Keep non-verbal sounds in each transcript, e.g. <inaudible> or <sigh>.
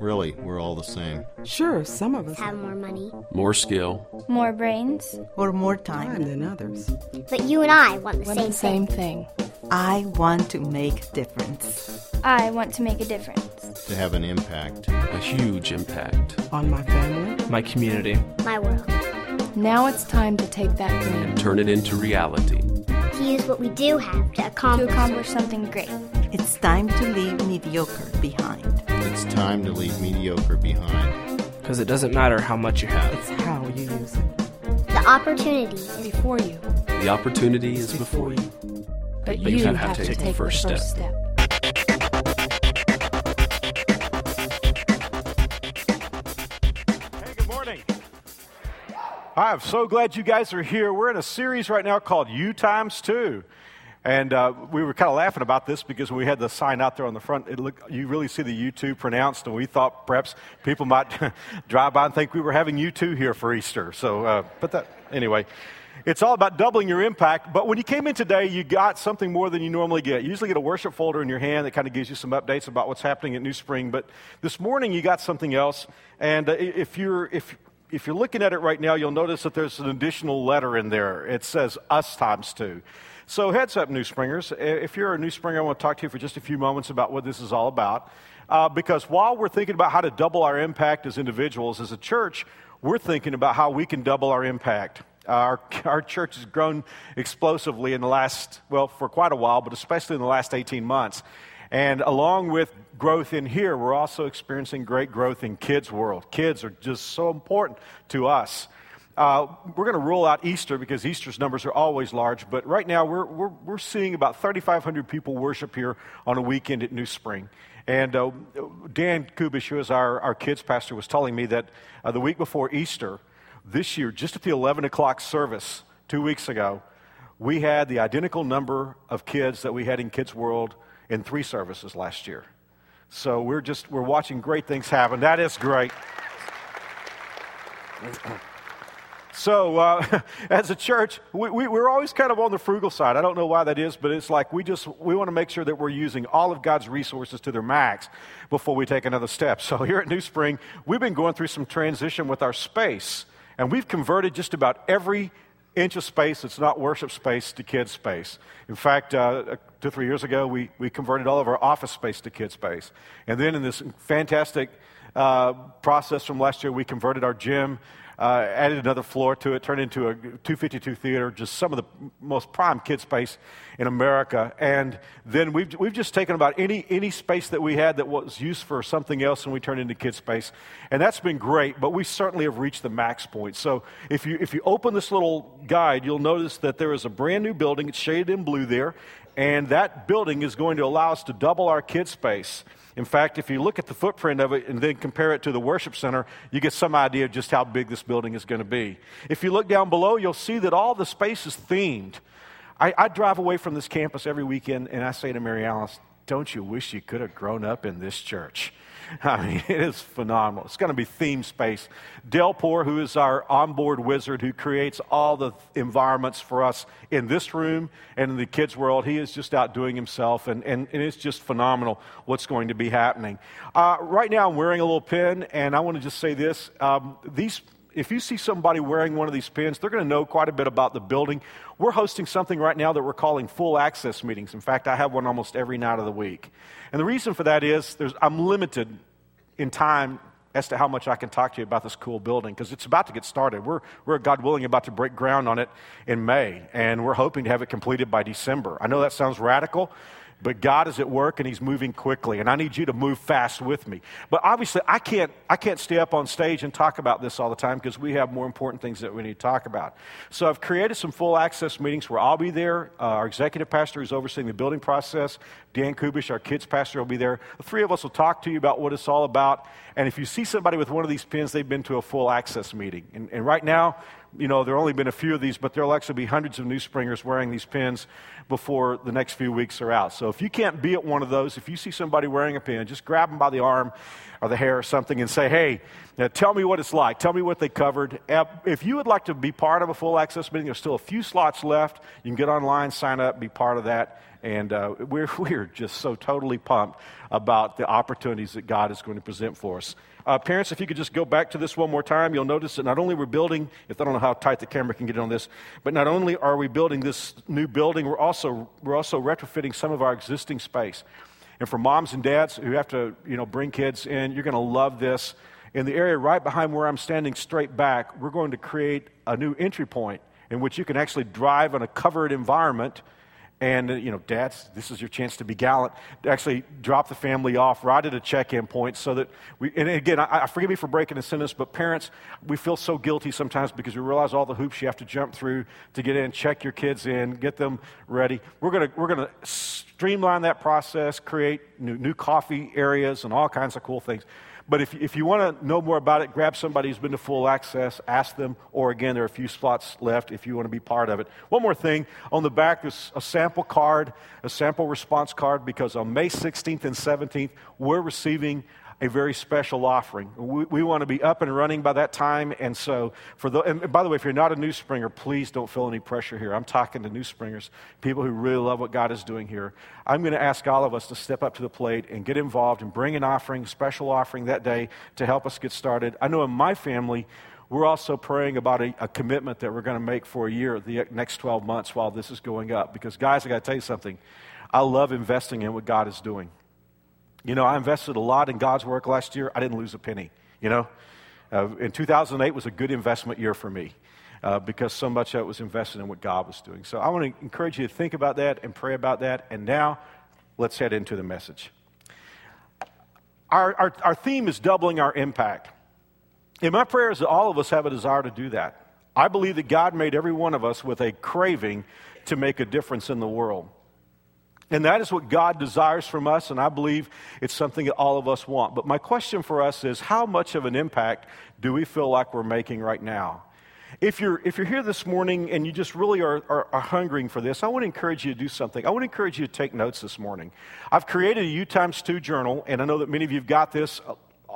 Really, we're all the same. Sure, some of us have more money, more skill, more brains, or more time, time than others. But you and I want the want same, the same thing. thing. I want to make a difference. I want to make a difference. To have an impact. A huge impact. On my family, my community, my world. Now it's time to take that dream and turn it into reality. To use what we do have to accomplish, to accomplish something great. It's time to leave mediocre behind. It's time to leave mediocre behind. Because it doesn't matter how much you have, it's how you use it. The opportunity is before you. The opportunity is before you. But, but you, you have, have, to take, take the first, the first step. step. Hey, good morning. I'm so glad you guys are here. We're in a series right now called U Times Two. And uh, we were kind of laughing about this because we had the sign out there on the front. It look, you really see the U2 pronounced, and we thought perhaps people might <laughs> drive by and think we were having U2 here for Easter. So, uh, but that, anyway, it's all about doubling your impact. But when you came in today, you got something more than you normally get. You usually get a worship folder in your hand that kind of gives you some updates about what's happening at New Spring. But this morning, you got something else. And uh, if you're, if, if you're looking at it right now, you'll notice that there's an additional letter in there. It says us times two. So, heads up, New Springers. If you're a New Springer, I want to talk to you for just a few moments about what this is all about. Uh, because while we're thinking about how to double our impact as individuals, as a church, we're thinking about how we can double our impact. Our, <laughs> our church has grown explosively in the last, well, for quite a while, but especially in the last 18 months. And along with growth in here, we're also experiencing great growth in kids' world. Kids are just so important to us. Uh, we're going to rule out Easter because Easter's numbers are always large, but right now we're, we're, we're seeing about 3,500 people worship here on a weekend at New Spring. And uh, Dan Kubish, who is our, our kids pastor, was telling me that uh, the week before Easter, this year, just at the 11 o'clock service two weeks ago, we had the identical number of kids that we had in Kids World in three services last year. So we're just we're watching great things happen. That is great. <clears throat> So, uh, <laughs> as a church, we, we, we're always kind of on the frugal side. I don't know why that is, but it's like we just we want to make sure that we're using all of God's resources to their max before we take another step. So, <laughs> here at New Spring, we've been going through some transition with our space, and we've converted just about every inch of space that's not worship space to kids space. In fact, uh, two three years ago, we, we converted all of our office space to kids space. And then in this fantastic uh, process from last year, we converted our gym uh, added another floor to it, turned into a 252 theater, just some of the most prime kid space in America. And then we've, we've just taken about any, any space that we had that was used for something else and we turned into kid space. And that's been great, but we certainly have reached the max point. So if you, if you open this little guide, you'll notice that there is a brand new building. It's shaded in blue there. And that building is going to allow us to double our kid space. In fact, if you look at the footprint of it and then compare it to the worship center, you get some idea of just how big this building is going to be. If you look down below, you'll see that all the space is themed. I, I drive away from this campus every weekend and I say to Mary Alice, Don't you wish you could have grown up in this church? <laughs> I mean, it is phenomenal. It's going to be theme space. Delpor, who is our onboard wizard who creates all the environments for us in this room and in the kids' world, he is just outdoing himself, and, and, and it's just phenomenal what's going to be happening. Uh, right now, I'm wearing a little pin, and I want to just say this. Um, these if you see somebody wearing one of these pins, they're going to know quite a bit about the building. We're hosting something right now that we're calling full access meetings. In fact, I have one almost every night of the week. And the reason for that is I'm limited in time as to how much I can talk to you about this cool building because it's about to get started. We're, we're, God willing, about to break ground on it in May, and we're hoping to have it completed by December. I know that sounds radical, but God is at work and He's moving quickly, and I need you to move fast with me. But obviously, I can't, I can't stay up on stage and talk about this all the time because we have more important things that we need to talk about. So I've created some full access meetings where I'll be there. Uh, our executive pastor is overseeing the building process. Dan Kubish, our kids pastor, will be there. The three of us will talk to you about what it's all about. And if you see somebody with one of these pins, they've been to a full access meeting. And, and right now, you know, there have only been a few of these, but there'll actually be hundreds of new springers wearing these pins before the next few weeks are out. So if you can't be at one of those, if you see somebody wearing a pin, just grab them by the arm or the hair or something and say, hey, tell me what it's like. Tell me what they covered. If you would like to be part of a full access meeting, there's still a few slots left. You can get online, sign up, be part of that. And uh, we're, <laughs> we're just so totally pumped about the opportunities that God is going to present for us. Uh, parents, if you could just go back to this one more time, you'll notice that not only we're building, if I don't know how tight the camera can get on this, but not only are we building this new building, we're also, we're also retrofitting some of our existing space. And for moms and dads who have to, you know, bring kids in, you're going to love this. In the area right behind where I'm standing straight back, we're going to create a new entry point in which you can actually drive in a covered environment and, you know, dads, this is your chance to be gallant, to actually drop the family off right at a check in point so that we, and again, I, I, forgive me for breaking the sentence, but parents, we feel so guilty sometimes because we realize all the hoops you have to jump through to get in, check your kids in, get them ready. We're going to, we're going to streamline that process, create new, new coffee areas and all kinds of cool things. But if, if you want to know more about it, grab somebody who's been to full access, ask them, or again, there are a few spots left if you want to be part of it. One more thing on the back, there's a sample card, a sample response card, because on May 16th and 17th, we're receiving a very special offering. We, we, want to be up and running by that time. And so, for the, and by the way, if you're not a new springer, please don't feel any pressure here. I'm talking to new springers, people who really love what God is doing here. I'm going to ask all of us to step up to the plate and get involved and bring an offering, special offering that day to help us get started. I know in my family, we're also praying about a, a commitment that we're going to make for a year, the next 12 months while this is going up. Because, guys, I got to tell you something. I love investing in what God is doing. You know, I invested a lot in God's work last year. I didn't lose a penny, you know. Uh, in 2008 was a good investment year for me uh, because so much of it was invested in what God was doing. So I want to encourage you to think about that and pray about that. And now, let's head into the message. Our, our, our theme is doubling our impact. And my prayer is that all of us have a desire to do that. I believe that God made every one of us with a craving to make a difference in the world. And that is what God desires from us, and I believe it's something that all of us want. But my question for us is how much of an impact do we feel like we're making right now? If you're, if you're here this morning and you just really are, are, are hungering for this, I want to encourage you to do something. I want to encourage you to take notes this morning. I've created a U times 2 journal, and I know that many of you have got this.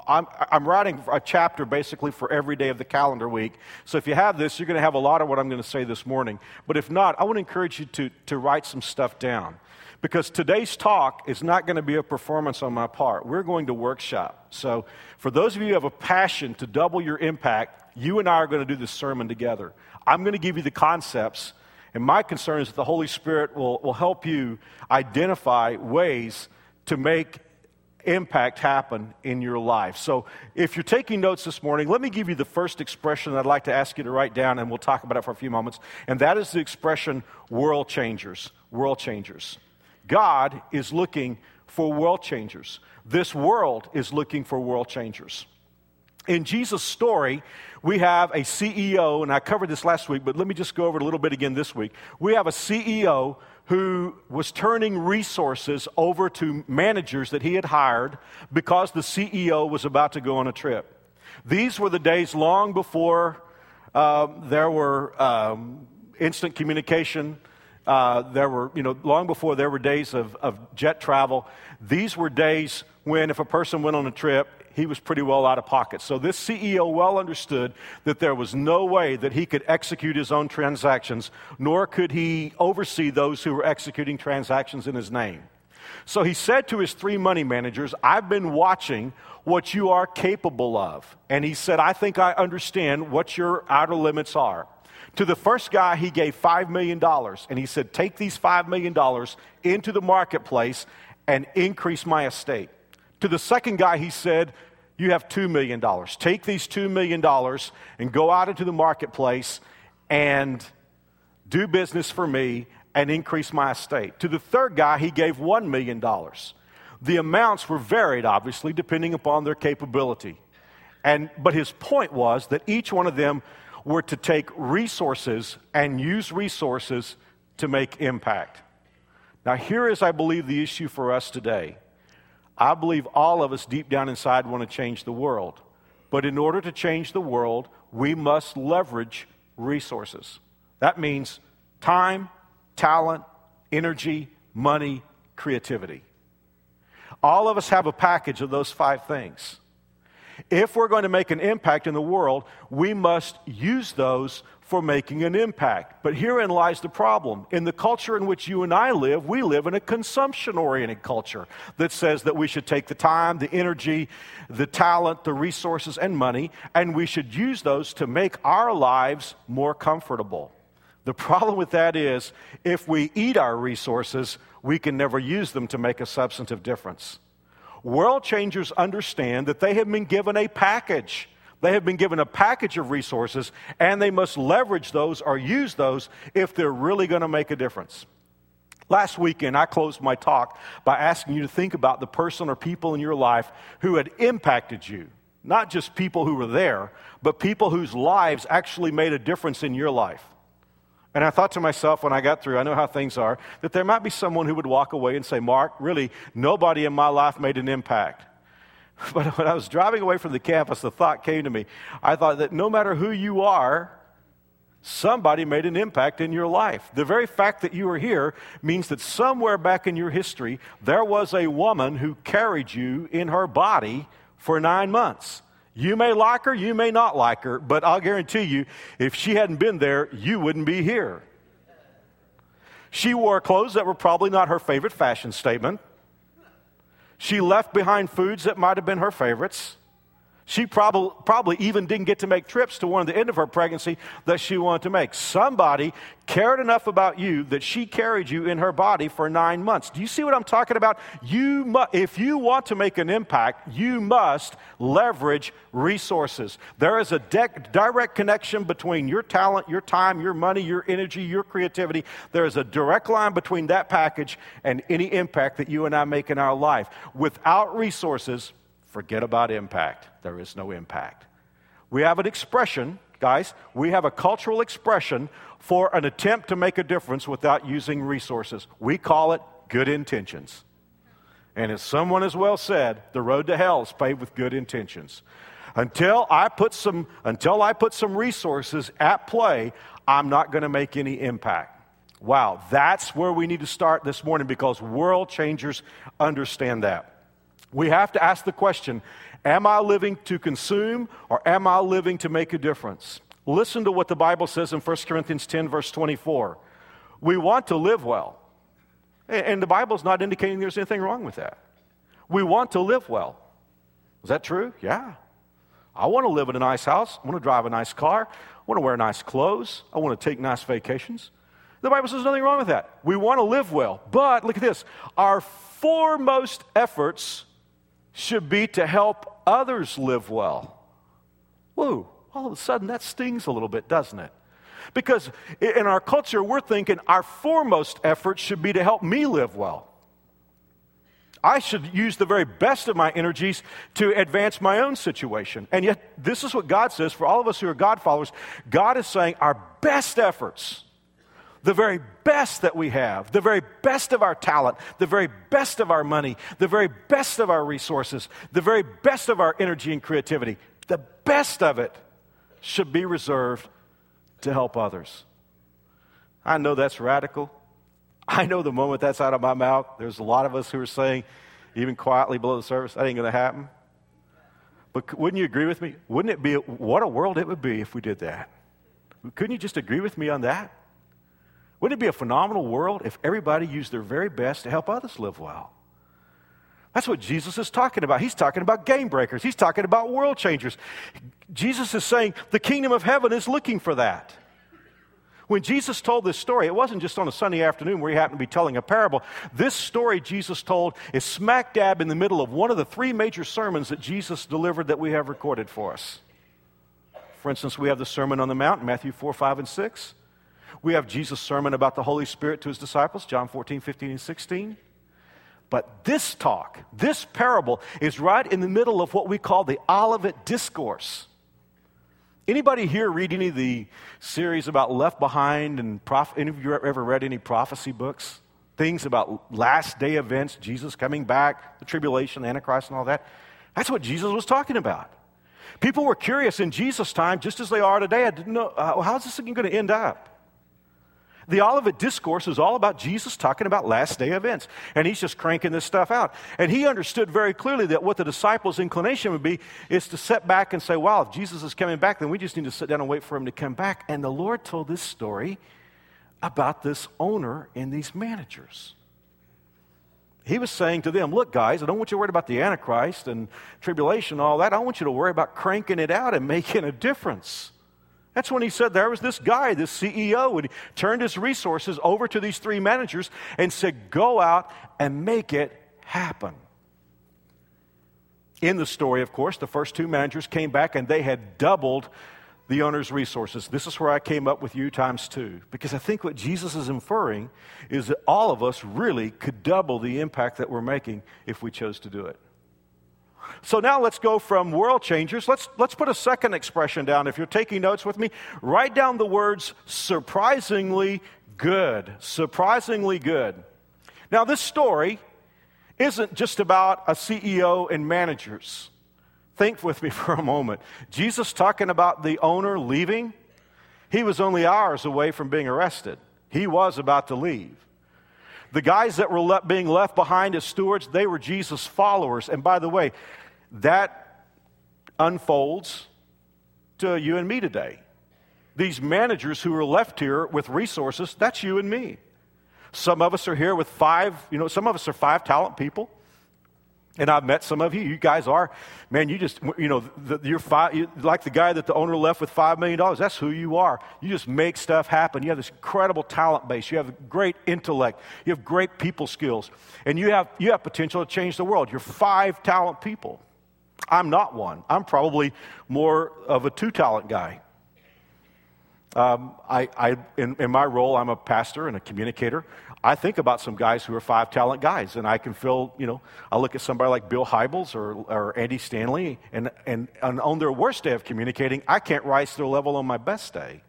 I'm, I'm, writing a chapter basically for every day of the calendar week. So if you have this, you're going to have a lot of what I'm going to say this morning. But if not, I want to encourage you to, to write some stuff down. Because today's talk is not going to be a performance on my part. We're going to workshop. So, for those of you who have a passion to double your impact, you and I are going to do this sermon together. I'm going to give you the concepts, and my concern is that the Holy Spirit will, will help you identify ways to make impact happen in your life. So, if you're taking notes this morning, let me give you the first expression I'd like to ask you to write down, and we'll talk about it for a few moments. And that is the expression world changers. World changers. God is looking for world changers. This world is looking for world changers. In Jesus' story, we have a CEO, and I covered this last week, but let me just go over it a little bit again this week. We have a CEO who was turning resources over to managers that he had hired because the CEO was about to go on a trip. These were the days long before uh, there were um, instant communication uh, there were, you know, long before there were days of, of jet travel, these were days when if a person went on a trip, he was pretty well out of pocket. So this CEO well understood that there was no way that he could execute his own transactions, nor could he oversee those who were executing transactions in his name. So he said to his three money managers, I've been watching what you are capable of. And he said, I think I understand what your outer limits are. To the first guy, he gave $5 million, and he said, Take these $5 million into the marketplace and increase my estate. To the second guy, he said, You have $2 million. Take these $2 million and go out into the marketplace and do business for me and increase my estate. To the third guy, he gave $1 million. The amounts were varied, obviously, depending upon their capability. And, but his point was that each one of them were to take resources and use resources to make impact. Now, here is, I believe, the issue for us today. I believe all of us deep down inside want to change the world. But in order to change the world, we must leverage resources. That means time, talent, energy, money, creativity. All of us have a package of those five things. If we're going to make an impact in the world, we must use those for making an impact. But herein lies the problem. In the culture in which you and I live, we live in a consumption oriented culture that says that we should take the time, the energy, the talent, the resources, and money, and we should use those to make our lives more comfortable. The problem with that is if we eat our resources, we can never use them to make a substantive difference. World changers understand that they have been given a package. They have been given a package of resources, and they must leverage those or use those if they're really going to make a difference. Last weekend, I closed my talk by asking you to think about the person or people in your life who had impacted you. Not just people who were there, but people whose lives actually made a difference in your life. And I thought to myself when I got through, I know how things are, that there might be someone who would walk away and say, Mark, really, nobody in my life made an impact. <laughs> But when I was driving away from the campus, the thought came to me. I thought that no matter who you are, somebody made an impact in your life. The very fact that you are here means that somewhere back in your history, there was a woman who carried you in her body for nine months. You may like her, you may not like her, but I'll guarantee you, if she hadn't been there, you wouldn't be here. She wore clothes that were probably not her favorite fashion statement. She left behind foods that might have been her favorites. She probably, probably even didn't get to make trips to one at the end of her pregnancy that she wanted to make. Somebody cared enough about you that she carried you in her body for nine months. Do you see what I'm talking about? You mu- if you want to make an impact, you must leverage resources. There is a de- direct connection between your talent, your time, your money, your energy, your creativity. There is a direct line between that package and any impact that you and I make in our life. Without resources, forget about impact. There is no impact. We have an expression, guys, we have a cultural expression for an attempt to make a difference without using resources. We call it good intentions. And as someone has well said, the road to hell is paved with good intentions. Until I put some, until I put some resources at play, I'm not going to make any impact. Wow, that's where we need to start this morning because world changers understand that. We have to ask the question Am I living to consume or am I living to make a difference? Listen to what the Bible says in 1 Corinthians 10, verse 24. We want to live well. And the Bible's not indicating there's anything wrong with that. We want to live well. Is that true? Yeah. I want to live in a nice house. I want to drive a nice car. I want to wear nice clothes. I want to take nice vacations. The Bible says nothing wrong with that. We want to live well. But look at this our foremost efforts should be to help others live well. Whoa, all of a sudden that stings a little bit, doesn't it? Because in our culture, we're thinking our foremost effort should be to help me live well. I should use the very best of my energies to advance my own situation. And yet, this is what God says for all of us who are God followers. God is saying our best efforts the very best that we have, the very best of our talent, the very best of our money, the very best of our resources, the very best of our energy and creativity, the best of it should be reserved to help others. I know that's radical. I know the moment that's out of my mouth, there's a lot of us who are saying, even quietly below the surface, that ain't going to happen. But wouldn't you agree with me? Wouldn't it be, what a world it would be if we did that? Couldn't you just agree with me on that? Wouldn't it be a phenomenal world if everybody used their very best to help others live well? That's what Jesus is talking about. He's talking about game breakers, he's talking about world changers. Jesus is saying the kingdom of heaven is looking for that. When Jesus told this story, it wasn't just on a Sunday afternoon where he happened to be telling a parable. This story Jesus told is smack dab in the middle of one of the three major sermons that Jesus delivered that we have recorded for us. For instance, we have the Sermon on the Mount, Matthew 4, 5, and 6. We have Jesus' sermon about the Holy Spirit to his disciples, John 14, 15, and 16. But this talk, this parable, is right in the middle of what we call the Olivet Discourse. Anybody here read any of the series about Left Behind and prof- any of you ever read any prophecy books? Things about last day events, Jesus coming back, the tribulation, the Antichrist, and all that. That's what Jesus was talking about. People were curious in Jesus' time, just as they are today. I didn't know, uh, how's this thing going to end up? The Olivet Discourse is all about Jesus talking about last day events. And he's just cranking this stuff out. And he understood very clearly that what the disciples' inclination would be is to sit back and say, wow, if Jesus is coming back, then we just need to sit down and wait for him to come back. And the Lord told this story about this owner and these managers. He was saying to them, Look, guys, I don't want you to worry about the Antichrist and tribulation and all that. I want you to worry about cranking it out and <laughs> making a difference. That's when he said there was this guy, this CEO, and he turned his resources over to these three managers and said, Go out and make it happen. In the story, of course, the first two managers came back and they had doubled the owner's resources. This is where I came up with you times two, because I think what Jesus is inferring is that all of us really could double the impact that we're making if we chose to do it. So now let's go from world changers. Let's, let's put a second expression down. If you're taking notes with me, write down the words surprisingly good. Surprisingly good. Now, this story isn't just about a CEO and managers. Think with me <laughs> for a moment. Jesus talking about the owner leaving, he was only hours away from being arrested. He was about to leave. The guys that were being left behind as stewards, they were Jesus' followers. And by the way, that unfolds to you and me today. These managers who are left here with resources, that's you and me. Some of us are here with five, you know, some of us are five talent people. And I've met some of you. You guys are, man, you just, you know, the, you're five, you, like the guy that the owner left with $5 million. That's who you are. You just make stuff happen. You have this incredible talent base. You have great intellect. You have great people skills. And you have, you have potential to change the world. You're five talent people. I'm not one. I'm probably more of a two talent guy. Um, I, I in, in my role, I'm a pastor and a communicator. I think about some guys who are five talent guys, and I can feel, you know, I look at somebody like Bill Hybels or, or Andy Stanley, and, and, and on their worst day of communicating, I can't rise to their level on my best day.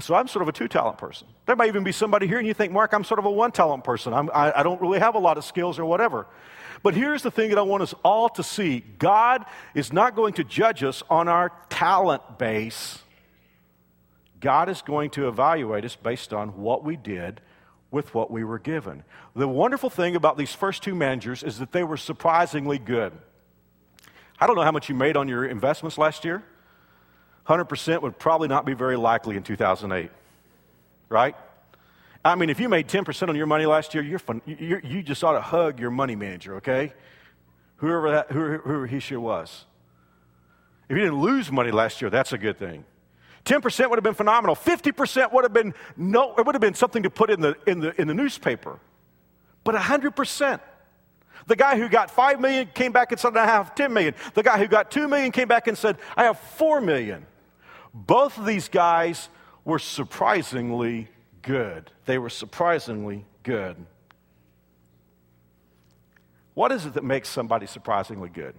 So I'm sort of a two talent person. There might even be somebody here, and you think, Mark, I'm sort of a one talent person. I'm, I, I don't really have a lot of skills or whatever. But here's the thing that I want us all to see God is not going to judge us on our talent base. God is going to evaluate us based on what we did with what we were given. The wonderful thing about these first two managers is that they were surprisingly good. I don't know how much you made on your investments last year. 100% would probably not be very likely in 2008, right? I mean, if you made 10% on your money last year, you're fun, you're, you just ought to hug your money manager, okay? Whoever, that, whoever, whoever he sure was. If you didn't lose money last year, that's a good thing. 10% would have been phenomenal. 50% would have been no, it would have been something to put in the, in the, in the newspaper. But 100%. The guy who got 5 million came back and said, I have 10 million. The guy who got 2 million came back and said, I have 4 million. Both of these guys were surprisingly good. They were surprisingly good. What is it that makes somebody surprisingly good?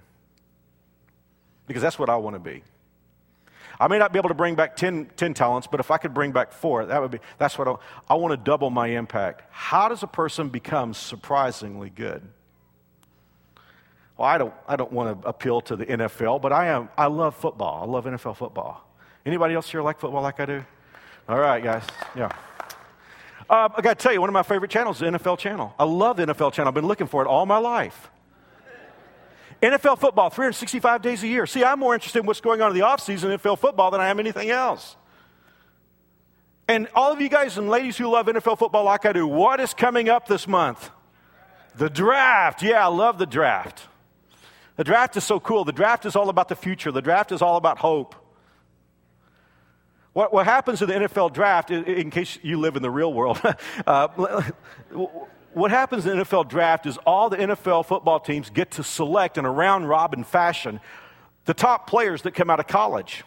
Because that's what I want to be. I may not be able to bring back 10, 10 talents, but if I could bring back four, that would be, that's what I, I want to double my impact. How does a person become surprisingly good? Well, I don't, I don't want to appeal to the NFL, but I, am, I love football. I love NFL football. Anybody else here like football like I do? All right, guys. Yeah. Uh, I got to tell you, one of my favorite channels is the NFL channel. I love the NFL channel. I've been looking for it all my life. NFL football, 365 days a year. See, I'm more interested in what's going on in the offseason in NFL football than I am anything else. And all of you guys and ladies who love NFL football like I do, what is coming up this month? The draft. Yeah, I love the draft. The draft is so cool. The draft is all about the future, the draft is all about hope. What, what happens in the NFL draft, in case you live in the real world, <laughs> uh, what happens in the NFL draft is all the NFL football teams get to select in a round robin fashion the top players that come out of college.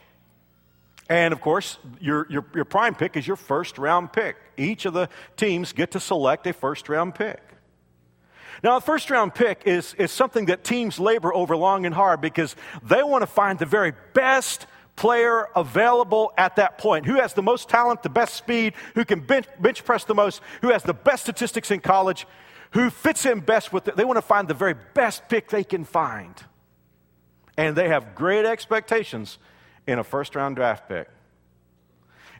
And of course, your, your, your prime pick is your first round pick. Each of the teams get to select a first round pick. Now, the first round pick is, is something that teams labor over long and hard because they want to find the very best player available at that point. Who has the most talent, the best speed, who can bench, bench press the most, who has the best statistics in college, who fits in best with it. They want to find the very best pick they can find. And they have great expectations in a first round draft pick.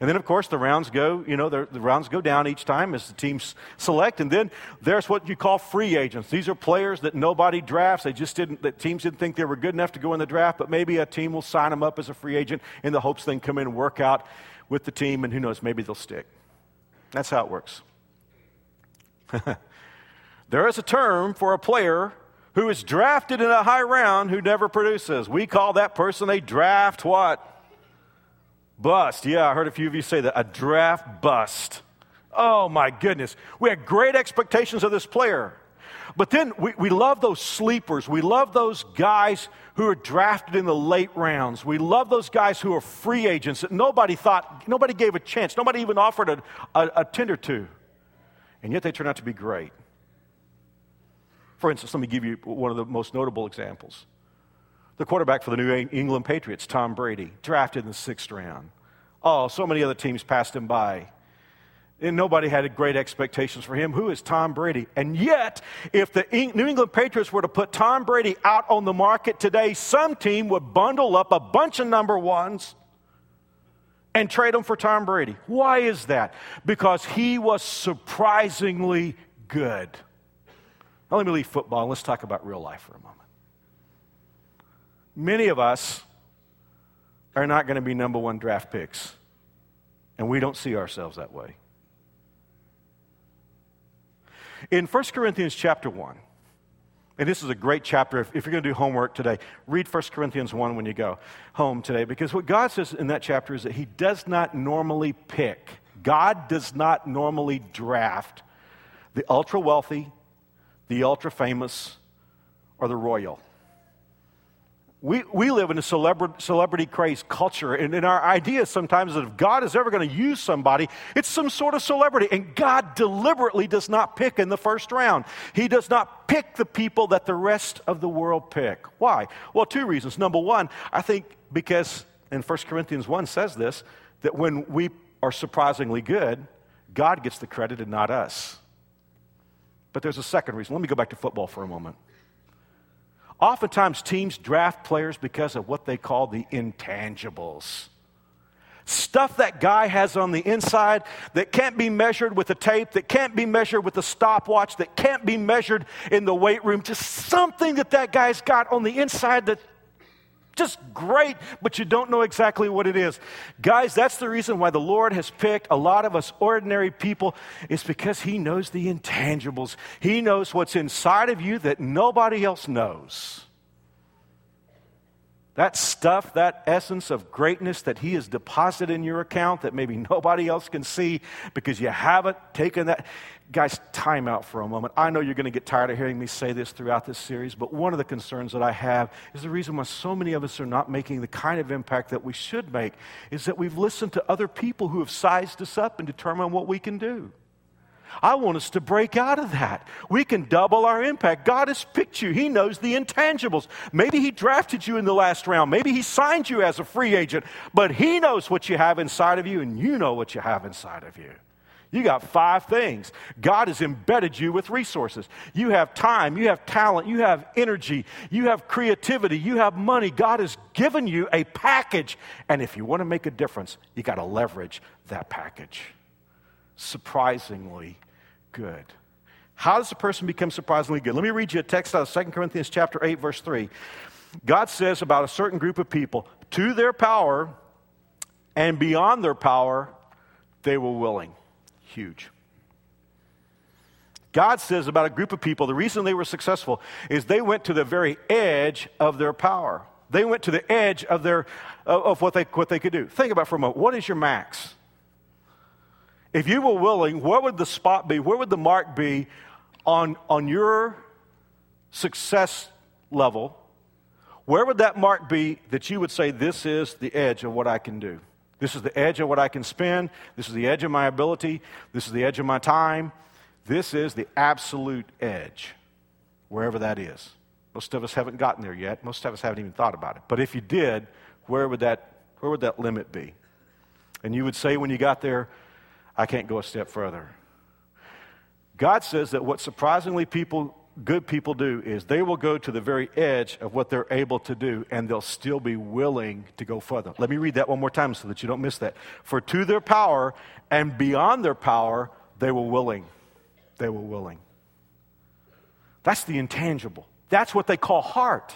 And then, of course, the rounds go, you know, the, rounds go down each time as the teams select. And then there's what you call free agents. These are players that nobody drafts. They just didn't, that teams didn't think they were good enough to go in the draft, but maybe a team will sign them up as a free agent in the hopes they can come in and work out with the team, and who knows, maybe they'll stick. That's how it works. <laughs> there is a term for a player who is drafted in a high round who never produces. We call that person a draft what? Bust. Yeah, I heard a few of you say that. A draft bust. Oh my goodness. We had great expectations of this player. But then we, we love those sleepers. We love those guys who are drafted in the late rounds. We love those guys who are free agents that nobody thought, nobody gave a chance, nobody even offered a, a, a tender to. And yet they turn out to be great. For instance, let me give you one of the most notable examples. The quarterback for the New England Patriots, Tom Brady, drafted in the sixth round. Oh, so many other teams passed him by. And nobody had great expectations for him. Who is Tom Brady? And yet, if the New England Patriots were to put Tom Brady out on the market today, some team would bundle up a bunch of number ones and trade them for Tom Brady. Why is that? Because he was surprisingly good. Now, let me leave football and let's talk about real life for a moment. Many of us are not going to be number one draft picks, and we don't see ourselves that way. In 1 Corinthians chapter 1, and this is a great chapter. If, if, you're going to do homework today, read 1 Corinthians 1 when you go home today, because what God says in that chapter is that He does not normally pick, God does not normally draft the ultra wealthy, the ultra famous, or the royal. We, we live in a celebrity, celebrity crazed culture, and, and our idea sometimes that if God is ever going to use somebody, it's some sort of celebrity. And God deliberately does not pick in the first round. He does not pick the people that the rest of the world pick. Why? Well, two reasons. Number one, I think because, and 1 Corinthians 1 says this, that when we are surprisingly good, God gets the credit and not us. But there's a second reason. Let me go back to football for a moment. Oftentimes, teams draft players because of what they call the intangibles. Stuff that guy has on the inside that can't be measured with a tape, that can't be measured with a stopwatch, that can't be measured in the weight room. Just something that that guy's got on the inside that just great, but you don't know exactly what it is. Guys, that's the reason why the Lord has picked a lot of us ordinary people, is because He knows the intangibles. He knows what's inside of you that nobody else knows. That stuff, that essence of greatness that He has deposited in your account that maybe nobody else can see because you haven't taken that. Guys, time out for a moment. I know you're going to get tired of hearing me say this throughout this series, but one of the concerns that I have is the reason why so many of us are not making the kind of impact that we should make is that we've listened to other people who have sized us up and determined what we can do. I want us to break out of that. We can double our impact. God has picked you. He knows the intangibles. Maybe He drafted you in the last round. Maybe He signed you as a free agent, but He knows what you have inside of you, and you know what you have inside of you. You got five things. God has embedded you with resources. You have time, you have talent, you have energy, you have creativity, you have money. God has given you a package. And if you want to make a difference, you got to leverage that package. Surprisingly good. How does a person become surprisingly good? Let me read you a text out of 2 Corinthians chapter 8 verse 3. God says about a certain group of people, to their power and beyond their power, they were willing. Huge. God says about a group of people, the reason they were successful is they went to the very edge of their power. They went to the edge of, their, of what, they, what they could do. Think about for a moment what is your max? If you were willing, what would the spot be? Where would the mark be on, on your success level? Where would that mark be that you would say, This is the edge of what I can do? This is the edge of what I can spend. This is the edge of my ability. This is the edge of my time. This is the absolute edge, wherever that is. Most of us haven't gotten there yet. Most of us haven't even thought about it. But if you did, where would that, where would that limit be? And you would say when you got there, I can't go a step further. God says that what surprisingly people good people do is they will go to the very edge of what they're able to do and they'll still be willing to go further. Let me read that one more time so that you don't miss that. For to their power and beyond their power, they were willing. They were willing. That's the intangible. That's what they call heart.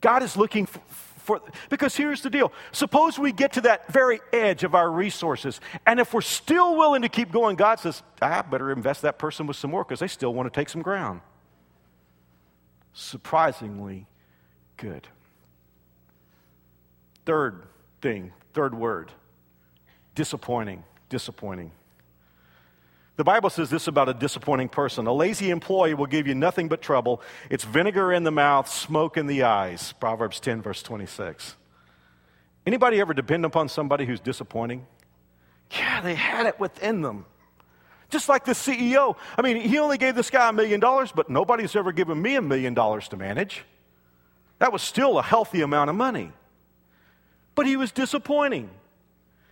God is looking for, for, because here's the deal. Suppose we get to that very edge of our resources, and if we're still willing to keep going, God says, I better invest that person with some more because they still want to take some ground. Surprisingly good. Third thing, third word disappointing. Disappointing. The Bible says this about a disappointing person. A lazy employee will give you nothing but trouble. It's vinegar in the mouth, smoke in the eyes. Proverbs 10, verse 26. Anybody ever depend upon somebody who's disappointing? Yeah, they had it within them. Just like the CEO. I mean, he only gave this guy a million dollars, but nobody's ever given me a million dollars to manage. That was still a healthy amount of money. But he was disappointing.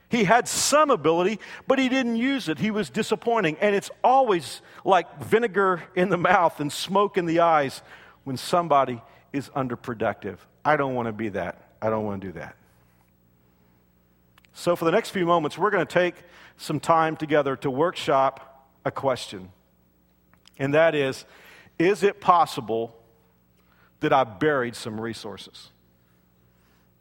He had some ability, but he didn't use it. He was disappointing. And it's always like vinegar in the mouth and smoke in the eyes when somebody is underproductive. I don't want to be that. I don't want to do that. So, for the next few moments, we're going to take some time together to workshop a question. And that is Is it possible that I buried some resources?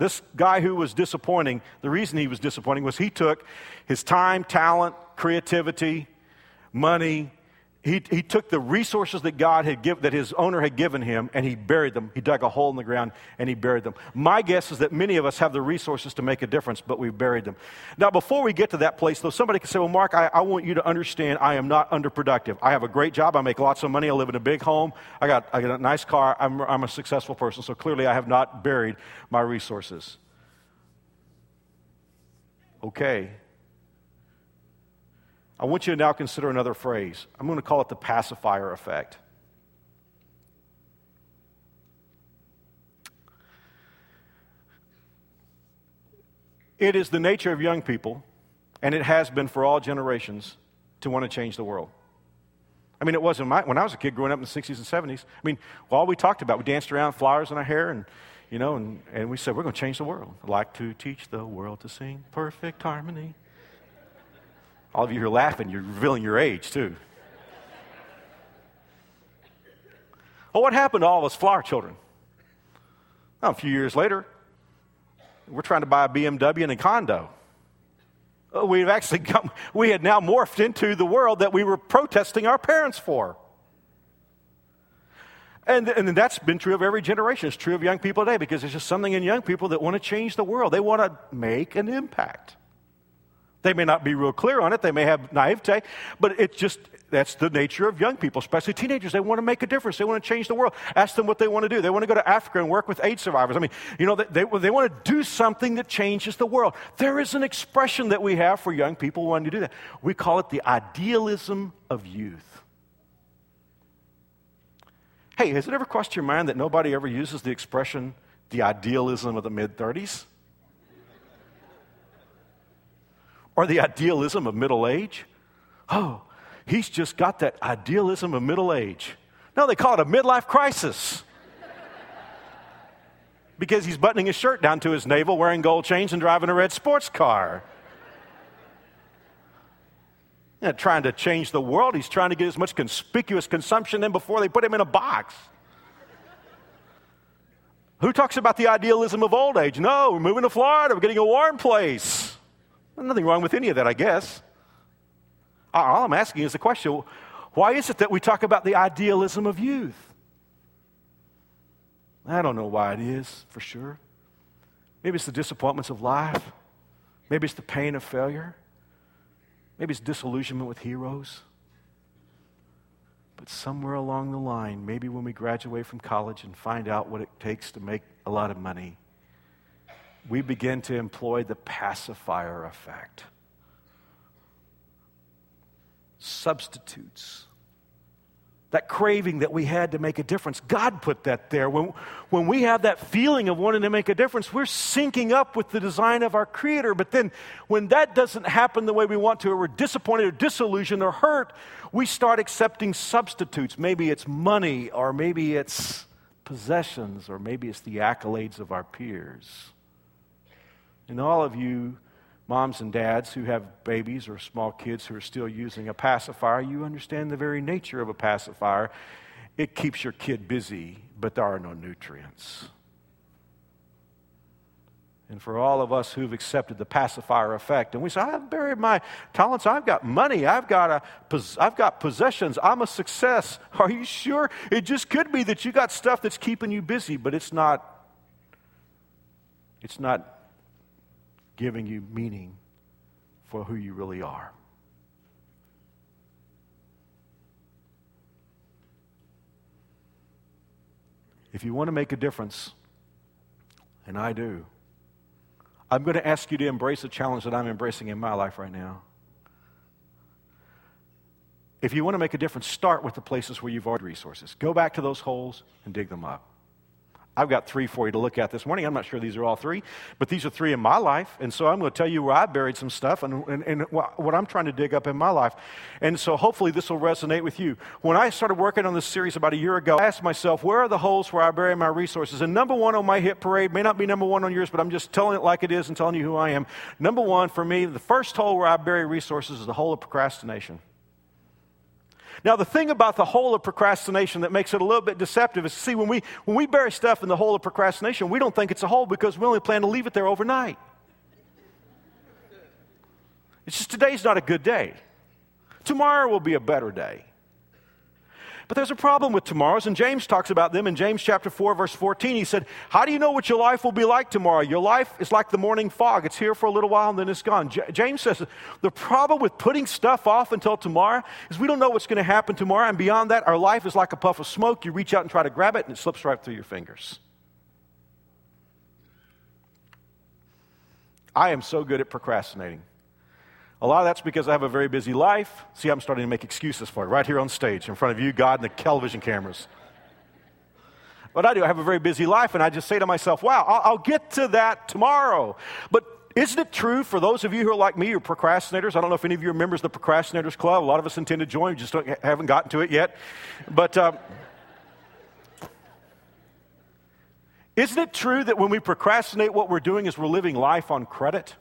This guy who was disappointing, the reason he was disappointing was he took his time, talent, creativity, money, he, he took the resources that God had given, that his owner had given him, and he buried them. He dug a hole in the ground and he buried them. My guess is that many of us have the resources to make a difference, but we've buried them. Now, before we get to that place, though, somebody can say, Well, Mark, I, I want you to understand I am not underproductive. I have a great job. I make lots of money. I live in a big home. I got, I got a nice car. I'm, I'm a successful person. So clearly, I have not buried my resources. Okay. I want you to now consider another phrase. I'm going to call it the pacifier effect. It is the nature of young people, and it has been for all generations, to want to change the world. I mean, it wasn't my, when I was a kid growing up in the 60s and 70s. I mean, all we talked about, we danced around flowers in our hair, and, you know, and, and we said, we're going to change the world. I'd like to teach the world to sing perfect harmony. All of you who are laughing, you're revealing your age, too. Well, what happened to all us flower children? Well, a few years later, we're trying to buy a BMW and a condo. Uh, We've actually <laughs> come, we had now morphed into the world that we were protesting our parents for. And, and that's been true of every generation. It's true of young people today because there's just something in young people that want to change the world. They want to make an impact. They may not be real clear on it, they may have naivete, but it's just that's the nature of young people, especially teenagers. They want to make a difference, they want to change the world. Ask them what they want to do. They want to go to Africa and work with AIDS survivors. I mean, you know, they, they, they want to do something that changes the world. There is an expression that we have for young people wanting to do that. We call it the idealism of youth. Hey, has it ever crossed your mind that nobody ever uses the expression the idealism of the mid 30s? Or the idealism of middle age. Oh, he's just got that idealism of middle age. No, they call it a midlife crisis. because he's buttoning his shirt down to his navel, wearing gold chains, and driving a red sports car. Not trying to change the world, he's trying to get as much conspicuous consumption in before they put him in a box. Who talks about the idealism of old age? No, we're moving to Florida, we're getting a warm place. Nothing wrong with any of that, I guess. All I'm asking is the question why is it that we talk about the idealism of youth? I don't know why it is for sure. Maybe it's the disappointments of life. Maybe it's the pain of failure. Maybe it's disillusionment with heroes. But somewhere along the line, maybe when we graduate from college and find out what it takes to make a lot of money, we begin to employ the pacifier effect. Substitutes that craving that we had to make a difference. God put that there. When, when we have that feeling of wanting to make a difference, we're syncing up with the design of our Creator. But then when that doesn't happen the way we want to, or we're disappointed or disillusioned or hurt, we start accepting substitutes. Maybe it's money, or maybe it's possessions, or maybe it's the accolades of our peers. And all of you moms and dads who have babies or small kids who are still using a pacifier, you understand the very nature of a pacifier. It keeps your kid busy, but there are no nutrients. And for all of us who've accepted the pacifier effect, and we say, I've buried my talents, I've got money, I've got, a, I've got possessions, I'm a success. <laughs> Are you sure? It just could be that you got stuff that's keeping you busy, but it's not, it's not giving you meaning for who you really are. If you want to make a difference, and I do, I'm going to ask you to embrace a challenge that I'm embracing in my life right now. If you want to make a difference, start with the places where you've already resources. Go back to those holes and dig them up. I've got three for you to look at this morning. I'm not sure these are all three, but these are three in my life. And so I'm going to tell you where I buried some stuff and, and, and, what I'm trying to dig up in my life. And so hopefully this will resonate with you. When I started working on this series about a year ago, I asked myself, where are the holes where I bury my resources? And number one on my hit parade may not be number one on yours, but I'm just telling it like it is and telling you who I am. Number one for me, the first hole where I bury resources is the hole of procrastination. Now, the thing about the hole of procrastination that makes it a little bit deceptive is see, when we, when we bury stuff in the hole of procrastination, we don't think it's a hole because we only plan to leave it there overnight. It's just today's not a good day. Tomorrow will be a better day. But there's a problem with tomorrows, and James talks about them in James chapter 4, verse 14. He said, How do you know what your life will be like tomorrow? Your life is like the morning fog. It's here for a little while and then it's gone. J- James says the problem with putting stuff off until tomorrow is we don't know what's going to happen tomorrow, and beyond that, our life is like a puff of smoke. You reach out and try to grab it, and it slips right through your fingers. I am so good at procrastinating. A lot of that's because I have a very busy life. See, I'm starting to make excuses for it right here on stage in front of you, God, and the television cameras. But I do. I have a very busy life, and I just say to myself, wow, I'll, I'll get to that tomorrow. But isn't it true for those of you who are like me, you're procrastinators? I don't know if any of you are members of the Procrastinators Club. A lot of us intend to join, just haven't gotten to it yet. But uh, isn't it true that when we procrastinate, what we're doing is we're living life on credit?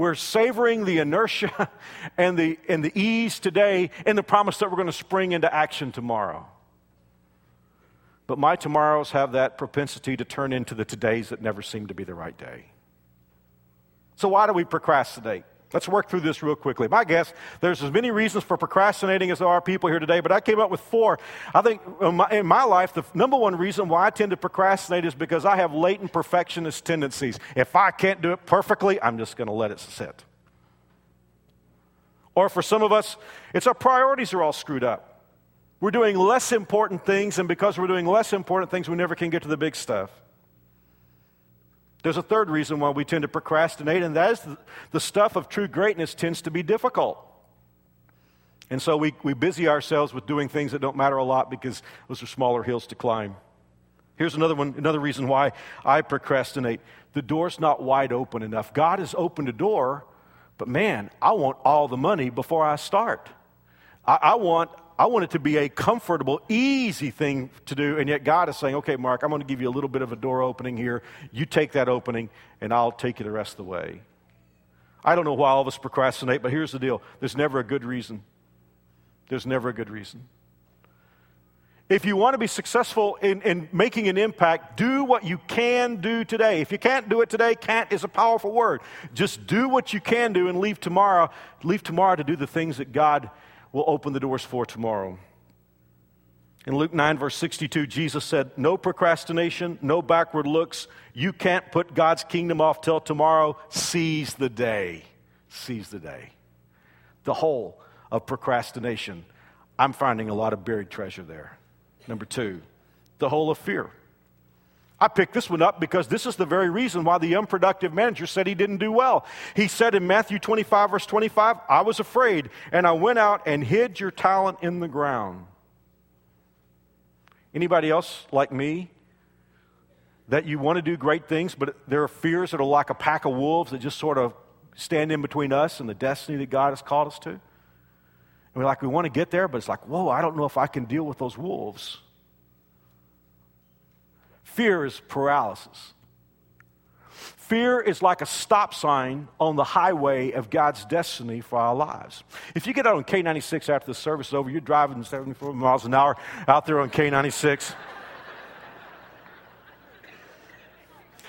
We're savoring the inertia <laughs> and the, and the ease today and the promise that we're going to spring into action tomorrow. But my tomorrows have that propensity to turn into the todays that never seem to be the right day. So, why do we procrastinate? Let's work through this real quickly. My guess, there's as many reasons for procrastinating as there are people here today, but I came up with four. I think in my, in my, life, the number one reason why I tend to procrastinate is because I have latent perfectionist tendencies. If I can't do it perfectly, I'm just going to let it sit. Or for some of us, it's our priorities are all screwed up. We're doing less important things, and because we're doing less important things, we never can get to the big stuff. There's a third reason why we tend to procrastinate, and that is the, stuff of true greatness tends to be difficult. And so we, we busy ourselves with doing things that don't matter a lot because those are smaller hills to climb. Here's another one, another reason why I procrastinate. The door's not wide open enough. God has opened a door, but man, I want all the money before I start. I, I want I want it to be a comfortable, easy thing to do. And yet God is saying, okay, Mark, I'm going to give you a little bit of a door opening here. You take that opening, and I'll take you the rest of the way. I don't know why all of us procrastinate, but here's the deal there's never a good reason. There's never a good reason. If you want to be successful in, in making an impact, do what you can do today. If you can't do it today, can't is a powerful word. Just do what you can do and leave tomorrow, leave tomorrow to do the things that God will open the doors for tomorrow. In Luke 9, verse 62, Jesus said, No procrastination, no backward looks. You can't put God's kingdom off till tomorrow. Seize the day. Seize the day. The hole of procrastination. I'm finding a lot of buried treasure there. Number two, the hole of fear. I picked this one up because this is the very reason why the unproductive manager said he didn't do well. He said in Matthew 25, verse 25, I was afraid, and I went out and hid your talent in the ground. Anybody else like me that you want to do great things, but there are fears that are like a pack of wolves that just sort of stand in between us and the destiny that God has called us to? And we're like, we want to get there, but it's like, whoa, I don't know if I can deal with those wolves. Fear is paralysis. Fear is like a stop sign on the highway of God's destiny for our lives. If you get out on K96 after the service is over, you're driving 74 miles an hour out there on K96.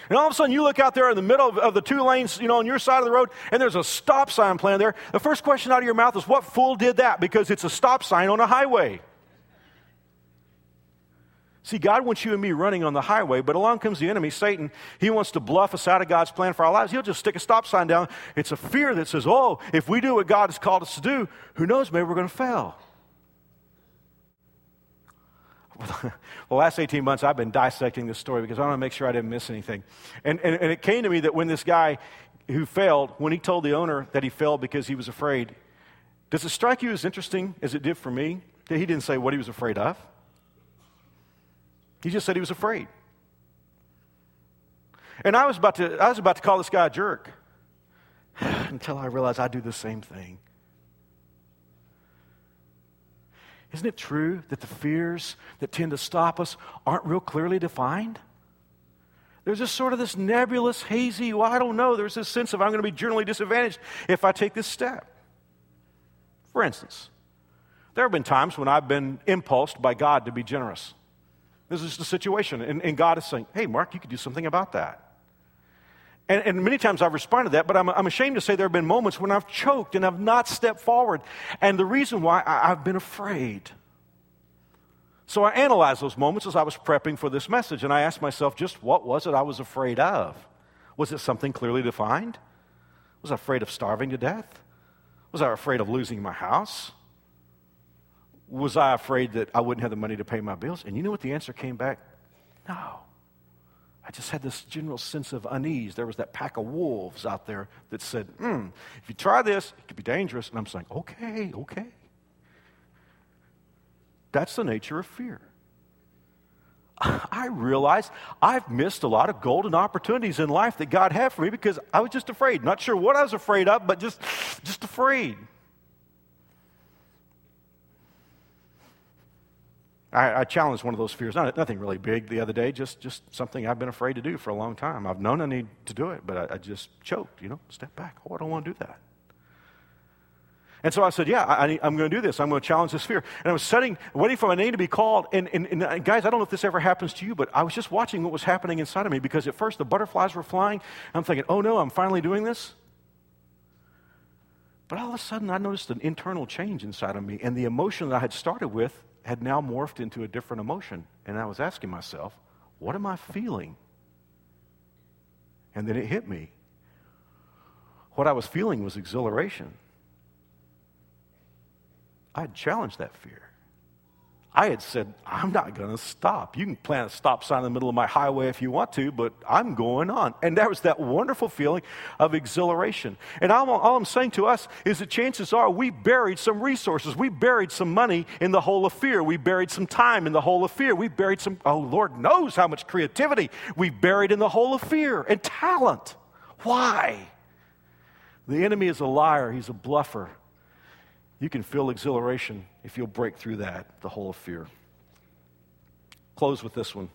And all of a sudden, you look out there in the middle of, of, the two lanes, you know, on your side of the road, and there's a stop sign planted there. The first question out of your mouth is, What fool did that? Because it's a stop sign on a highway. See, God wants you and me running on the highway, but along comes the enemy, Satan. He wants to bluff us out of God's plan for our lives. He'll just stick a stop sign down. It's a fear that says, oh, if we do what God has called us to do, who knows, maybe we're going to fail. <laughs> the last 18 months, I've been dissecting this story because I want to make sure I didn't miss anything. And, and, and it came to me that when this guy who failed, when he told the owner that he failed because he was afraid, does it strike you as interesting as it did for me that he didn't say what he was afraid of? He just said he was afraid. And I was about to, I was about to call this guy a jerk <sighs> until I realized I do the same thing. Isn't it true that the fears that tend to stop us aren't real clearly defined? There's just sort of this nebulous, hazy, well, I don't know. There's this sense of I'm going to be generally disadvantaged if I take this step. For instance, there have been times when I've been impulsed by God to be generous. This is the situation. And, and, God is saying, hey, Mark, you could do something about that. And, and many times I've responded to that, but I'm, I'm, ashamed to say there have been moments when I've choked and I've not stepped forward. And the reason why, I, I've been afraid. So I analyzed those moments as I was prepping for this message, and I asked myself, just what was it I was afraid of? Was it something clearly defined? Was I afraid of starving to death? Was I afraid of losing my house? Was I afraid that I wouldn't have the money to pay my bills? And you know what the answer came back? No. I just had this general sense of unease. There was that pack of wolves out there that said, hmm, if you try this, it could be dangerous. And I'm saying, okay, okay. That's the nature of fear. I realize I've missed a lot of golden opportunities in life that God had for me because I was just afraid. Not sure what I was afraid of, but just, just afraid. I, I, challenged one of those fears, not, nothing really big the other day, just, just something I've been afraid to do for a long time. I've known I need to do it, but I, I just choked, you know, step back. Oh, I don't want to do that. And so I said, Yeah, I, am going to do this. I'm going to challenge this fear. And I was sitting, waiting for my name to be called. And, and, and, guys, I don't know if this ever happens to you, but I was just watching what was happening inside of me because at first the butterflies were flying. I'm thinking, Oh no, I'm finally doing this. But all of a sudden, I noticed an internal change inside of me. And the emotion that I had started with had now morphed into a different emotion. And I was asking myself, what am I feeling? And then it hit me. What I was feeling was exhilaration. I had challenged that fear. I had said, I'm not going to stop. You can plant a stop sign in the middle of my highway if you want to, but I'm going on. And there was that wonderful feeling of exhilaration. And all, all I'm saying to us is that chances are we buried some resources. We buried some money in the hole of fear. We buried some time in the hole of fear. We buried some, oh, Lord knows how much creativity we buried in the hole of fear and talent. Why? The enemy is a liar, he's a bluffer. You can feel exhilaration if you'll break through that, the hole of fear. Close with this one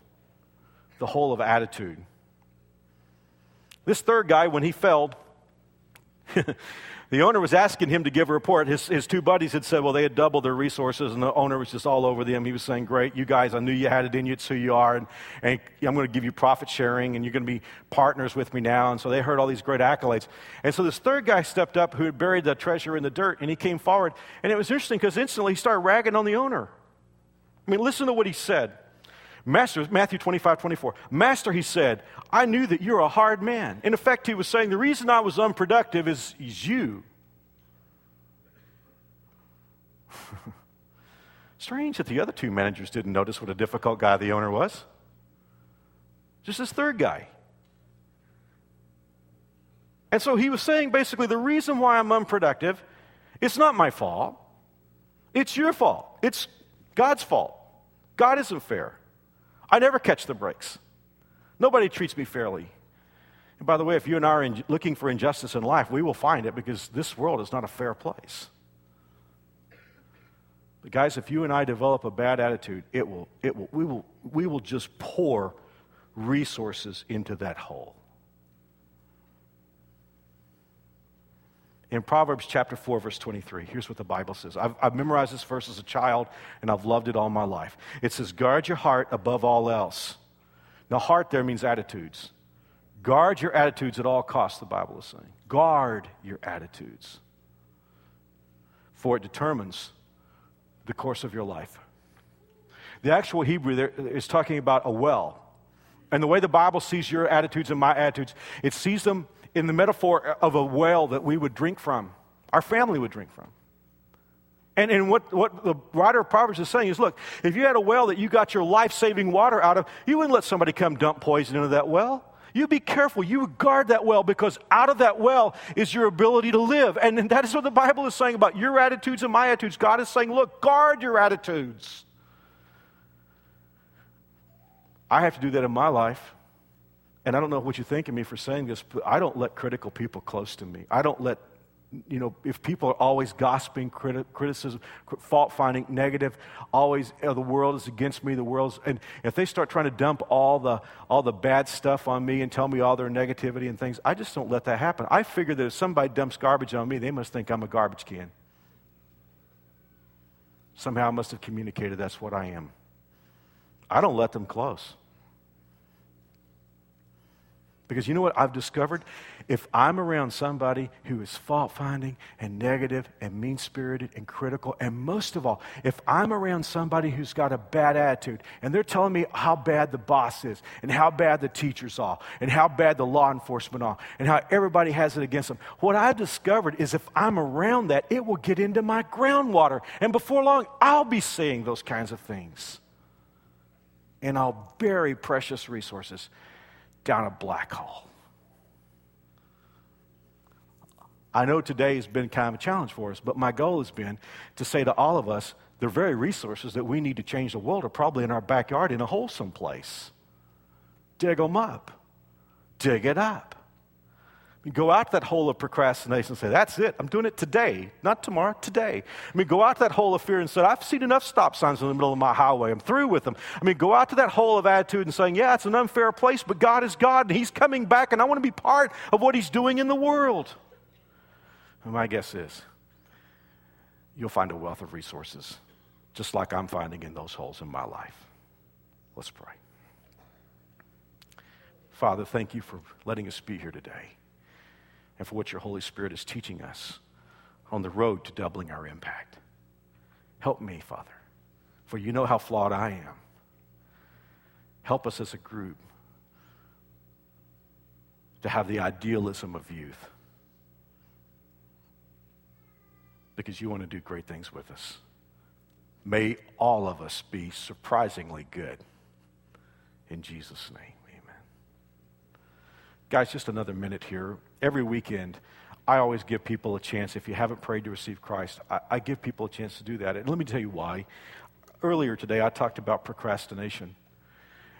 the hole of attitude. This third guy, when he failed, <laughs> the owner was asking him to give a report. His, his two buddies had said, well, they had doubled their resources, and the owner was just all over them. He was saying, Great, you guys, I knew you had it in you, it's who you are, and, and I'm going to give you profit sharing, and you're going to be partners with me now. And so they heard all these great accolades. And so this third guy stepped up who had buried the treasure in the dirt, and he came forward. And it was interesting because instantly he started ragging on the owner. I mean, listen to what he said. Master, Matthew 25, 24. Master, he said, I knew that you're a hard man. In effect, he was saying, the reason I was unproductive is, is you. <laughs> Strange that the other two managers didn't notice what a difficult guy the owner was. Just this third guy. And so he was saying basically the reason why I'm unproductive, it's not my fault. It's your fault. It's God's fault. God isn't fair. I never catch the breaks. Nobody treats me fairly. And by the way, if you and I are in, looking for injustice in life, we will find it because this world is not a fair place. But guys, if you and I develop a bad attitude, it will, it will, we, will, we will just pour resources into that hole. In Proverbs chapter 4, verse 23, here's what the Bible says. I've, I've, memorized this verse as a child, and I've loved it all my life. It says, Guard your heart above all else. Now, heart there means attitudes. Guard your attitudes at all costs, the Bible is saying. Guard your attitudes, for it determines the course of your life. The actual Hebrew there is talking about a well. And the way the Bible sees your attitudes and my attitudes, it sees them in the metaphor of a well that we would drink from, our family would drink from. And, and what, what the writer of Proverbs is saying is look, if you had a well that you got your life saving water out of, you wouldn't let somebody come dump poison into that well. You be careful. You would guard that well because out of that well is your ability to live. And that is what the Bible is saying about your attitudes and my attitudes. God is saying, look, guard your attitudes. I have to do that in my life. And I don't know what you think of me for saying this, but I don't let critical people close to me. I don't let you know, if people are always gossiping, criti- criticism, fault finding, negative, always the world is against me, the world's, and if they start trying to dump all the all the bad stuff on me and tell me all their negativity and things, I just don't let that happen. I figure that if somebody dumps garbage on me, they must think I'm a garbage can. Somehow I must have communicated that's what I am. I don't let them close. Because you know what I've discovered? If I'm around somebody who is fault finding and negative and mean spirited and critical, and most of all, if I'm around somebody who's got a bad attitude and they're telling me how bad the boss is and how bad the teachers are and how bad the law enforcement are and how everybody has it against them, what I've discovered is if I'm around that, it will get into my groundwater. And before long, I'll be saying those kinds of things. And I'll bury precious resources down a black hole. I know today has been kind of a challenge for us, but my goal has been to say to all of us the very resources that we need to change the world are probably in our backyard in a wholesome place. Dig them up, dig it up. Go out that hole of procrastination and say, That's it. I'm doing it today, not tomorrow, today. I mean, go out that hole of fear and say, I've seen enough stop signs in the middle of my highway. I'm through with them. I mean, go out to that hole of attitude and saying, Yeah, it's an unfair place, but God is God and He's coming back and I want to be part of what He's doing in the world. And my guess is you'll find a wealth of resources, just like I'm finding in those holes in my life. Let's pray. Father, thank you for letting us be here today and for what your Holy Spirit is teaching us on the road to doubling our impact. Help me, Father, for you know how flawed I am. Help us as a group to have the idealism of youth because you want to do great things with us. May all of us be surprisingly good. In Jesus' name, amen. Guys, just another minute here. Every weekend, I always give people a chance. If you haven't prayed to receive Christ, I, I give people a chance to do that. And let me tell you why. Earlier today, I talked about procrastination.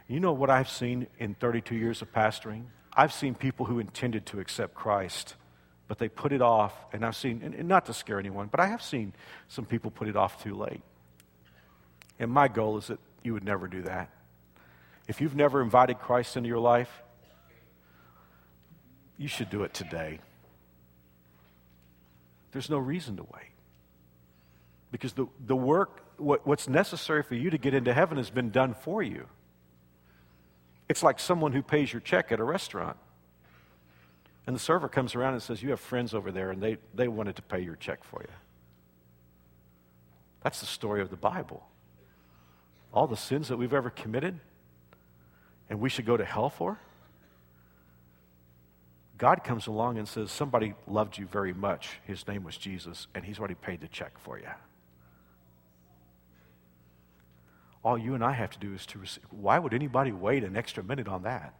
You know what I've seen in 32 years of pastoring? I've seen people who intended to accept Christ but they put it off. And I've seen, and not to scare anyone, but I have seen some people put it off too late. And my goal is that you would never do that. If you've never invited Christ into your life, you should do it today. There's no reason to wait. Because the, the work, what, what's necessary for you to get into heaven has been done for you. It's like someone who pays your check at a restaurant. And the server comes around and says, You have friends over there, and they, they wanted to pay your check for you. That's the story of the Bible. All the sins that we've ever committed and we should go to hell for. God comes along and says, Somebody loved you very much. His name was Jesus, and he's already paid the check for you. All you and I have to do is to receive. Why would anybody wait an extra minute on that?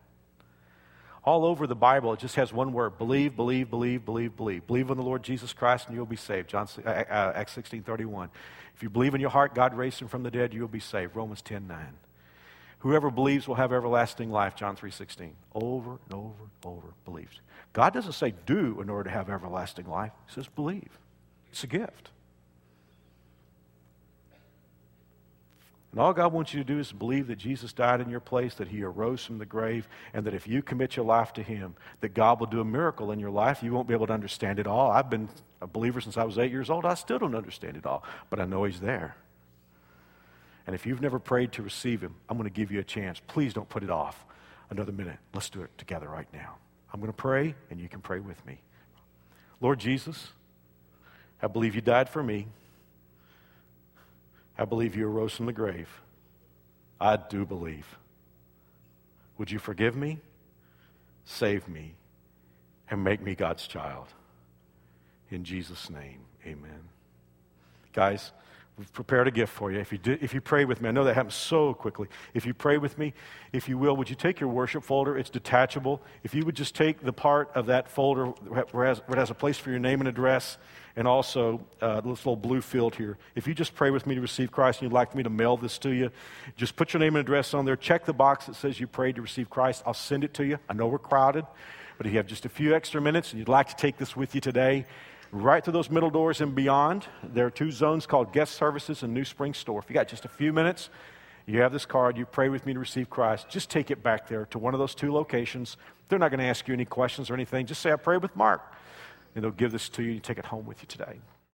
All over the Bible, it just has one word believe, believe, believe, believe, believe. Believe in the Lord Jesus Christ and you'll be saved. John, uh, uh, Acts 16 31. If you believe in your heart God raised him from the dead, you'll be saved. Romans 10 9. Whoever believes will have everlasting life, John 3 16. Over and over and over believes. God doesn't say do in order to have everlasting life, He says believe. It's a gift. And all God wants you to do is believe that Jesus died in your place, that he arose from the grave, and that if you commit your life to him, that God will do a miracle in your life. You won't be able to understand it all. I've been a believer since I was eight years old. I still don't understand it all, but I know he's there. And if you've never prayed to receive him, I'm going to give you a chance. Please don't put it off another minute. Let's do it together right now. I'm going to pray, and you can pray with me. Lord Jesus, I believe you died for me. I believe you arose from the grave. I do believe. Would you forgive me, save me, and make me God's child? In Jesus' name, amen. Guys, we've prepared a gift for you. If you, do, if you pray with me, I know that happens so quickly. If you pray with me, if you will, would you take your worship folder? It's detachable. If you would just take the part of that folder where it has, a place for your name and address, and also uh, this little blue field here. If you just pray with me to receive Christ and you'd like me to mail this to you, just put your name and address on there. Check the box that says you prayed to receive Christ. I'll send it to you. I know we're crowded, but if you have just a few extra minutes and you'd like to take this with you today, right through those middle doors and beyond, there are two zones called guest services and New Spring Store. If you got just a few minutes, you have this card, you pray with me to receive Christ, just take it back there to one of those two locations. They're not going to ask you any questions or anything. Just say, I prayed with Mark and they'll give this to you. You take it home with you today.